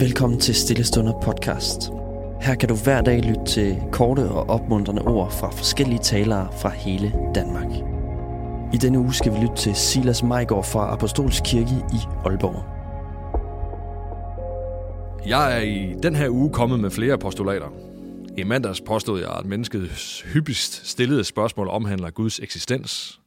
Velkommen til Stillestunder podcast. Her kan du hver dag lytte til korte og opmuntrende ord fra forskellige talere fra hele Danmark. I denne uge skal vi lytte til Silas Majgaard fra Apostolsk Kirke i Aalborg. Jeg er i den her uge kommet med flere postulater. I mandags påstod jeg, at menneskets hyppigst stillede spørgsmål omhandler Guds eksistens.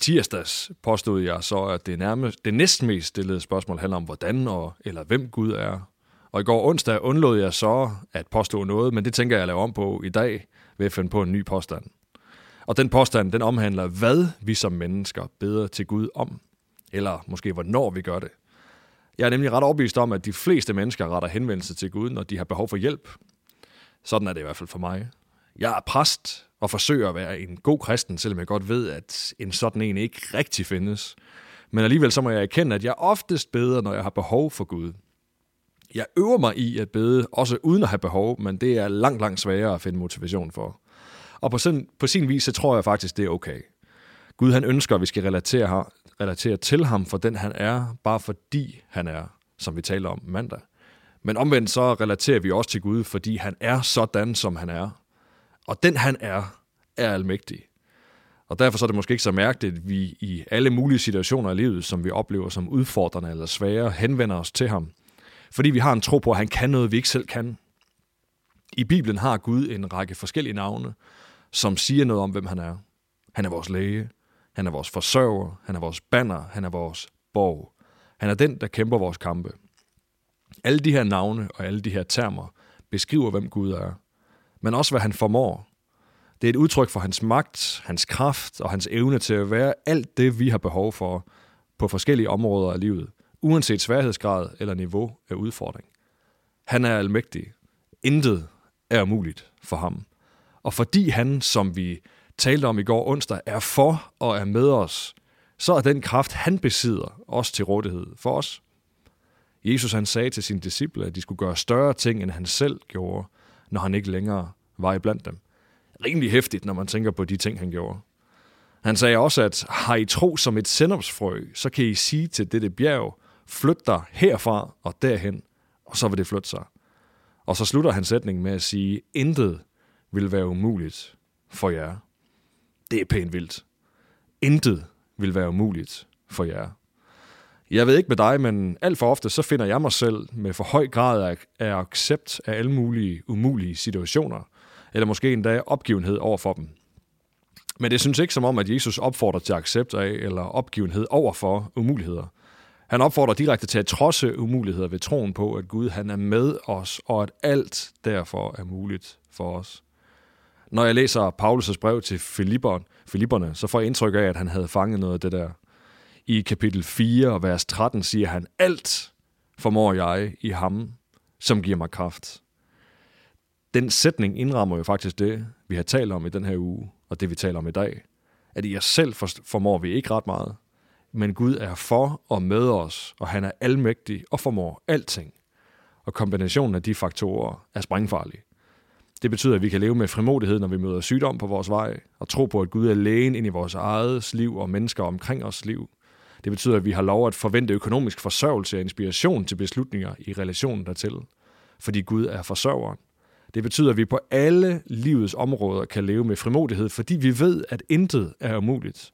Tirsdags påstod jeg så, at det, nærmest, det næstmest stillede spørgsmål handler om, hvordan og eller hvem Gud er. Og i går onsdag undlod jeg så at påstå noget, men det tænker jeg at lave om på i dag ved at finde på en ny påstand. Og den påstand, den omhandler, hvad vi som mennesker beder til Gud om. Eller måske hvornår vi gør det. Jeg er nemlig ret overbevist om, at de fleste mennesker retter henvendelse til Gud, når de har behov for hjælp. Sådan er det i hvert fald for mig. Jeg er præst og forsøger at være en god kristen, selvom jeg godt ved, at en sådan en ikke rigtig findes. Men alligevel så må jeg erkende, at jeg oftest beder, når jeg har behov for Gud. Jeg øver mig i at bede, også uden at have behov, men det er langt, langt sværere at finde motivation for. Og på sin, på sin vis, så tror jeg faktisk, det er okay. Gud han ønsker, at vi skal relatere, relatere til ham for den han er, bare fordi han er, som vi taler om mandag. Men omvendt så relaterer vi også til Gud, fordi han er sådan, som han er. Og den han er, er almægtig. Og derfor så er det måske ikke så mærkeligt, at vi i alle mulige situationer i livet, som vi oplever som udfordrende eller svære, henvender os til ham. Fordi vi har en tro på, at han kan noget, vi ikke selv kan. I Bibelen har Gud en række forskellige navne, som siger noget om, hvem han er. Han er vores læge, han er vores forsørger, han er vores banner, han er vores borg. Han er den, der kæmper vores kampe. Alle de her navne og alle de her termer beskriver, hvem Gud er, men også hvad han formår. Det er et udtryk for hans magt, hans kraft og hans evne til at være alt det, vi har behov for på forskellige områder af livet, uanset sværhedsgrad eller niveau af udfordring. Han er almægtig. Intet er umuligt for ham. Og fordi han, som vi talte om i går onsdag, er for og er med os, så er den kraft, han besidder, også til rådighed for os. Jesus han sagde til sine disciple, at de skulle gøre større ting, end han selv gjorde, når han ikke længere var i blandt dem. Rimelig hæftigt, når man tænker på de ting, han gjorde. Han sagde også, at har I tro som et sendopsfrø, så kan I sige til dette bjerg, flyt dig herfra og derhen, og så vil det flytte sig. Og så slutter han sætningen med at sige, intet vil være umuligt for jer. Det er pænt vildt. Intet vil være umuligt for jer. Jeg ved ikke med dig, men alt for ofte så finder jeg mig selv med for høj grad af, af accept af alle mulige umulige situationer, eller måske endda opgivenhed over for dem. Men det synes ikke som om, at Jesus opfordrer til accept af eller opgivenhed over for umuligheder. Han opfordrer direkte til at trodse umuligheder ved troen på, at Gud han er med os, og at alt derfor er muligt for os. Når jeg læser Paulus' brev til Filipperne, Filipperne, så får jeg indtryk af, at han havde fanget noget af det der. I kapitel 4, vers 13 siger han, alt formår jeg i ham, som giver mig kraft. Den sætning indrammer jo faktisk det, vi har talt om i den her uge, og det vi taler om i dag. At i os selv formår vi ikke ret meget, men Gud er for og med os, og han er almægtig og formår alting. Og kombinationen af de faktorer er sprængfarlig. Det betyder, at vi kan leve med frimodighed, når vi møder sygdom på vores vej, og tro på, at Gud er lægen ind i vores eget liv og mennesker omkring os liv. Det betyder, at vi har lov at forvente økonomisk forsørgelse og inspiration til beslutninger i relation dertil, fordi Gud er forsørgeren. Det betyder, at vi på alle livets områder kan leve med frimodighed, fordi vi ved, at intet er umuligt.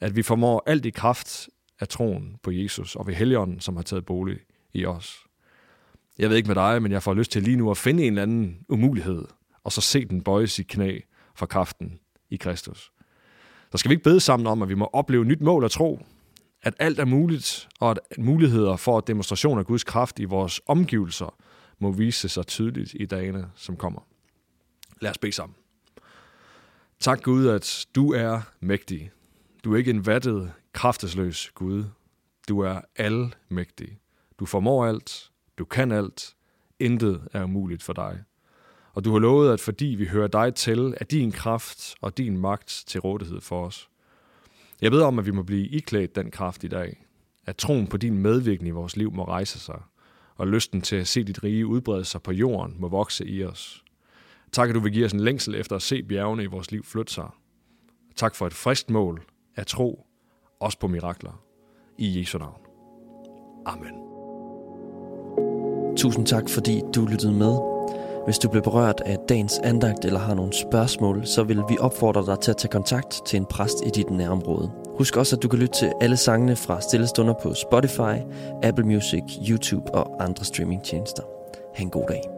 At vi formår alt i kraft af troen på Jesus og ved Helligånden, som har taget bolig i os. Jeg ved ikke med dig, men jeg får lyst til lige nu at finde en eller anden umulighed, og så se den bøje sit knæ for kraften i Kristus. Så skal vi ikke bede sammen om, at vi må opleve nyt mål og tro, at alt er muligt, og at muligheder for demonstration af Guds kraft i vores omgivelser må vise sig tydeligt i dagene, som kommer. Lad os bede sammen. Tak Gud, at du er mægtig. Du er ikke en vattet, kraftesløs Gud. Du er almægtig. Du formår alt. Du kan alt. Intet er umuligt for dig. Og du har lovet, at fordi vi hører dig til, er din kraft og din magt til rådighed for os. Jeg beder om, at vi må blive iklædt den kraft i dag. At troen på din medvirkning i vores liv må rejse sig, og lysten til at se dit rige udbrede sig på jorden må vokse i os. Tak, at du vil give os en længsel efter at se bjergene i vores liv flytte sig. Tak for et frist mål af tro, også på mirakler. I Jesu navn. Amen. Tusind tak, fordi du lyttede med. Hvis du blev berørt af dagens andagt eller har nogle spørgsmål, så vil vi opfordre dig til at tage kontakt til en præst i dit nærområde. Husk også, at du kan lytte til alle sangene fra Stillestunder på Spotify, Apple Music, YouTube og andre streamingtjenester. Ha' en god dag.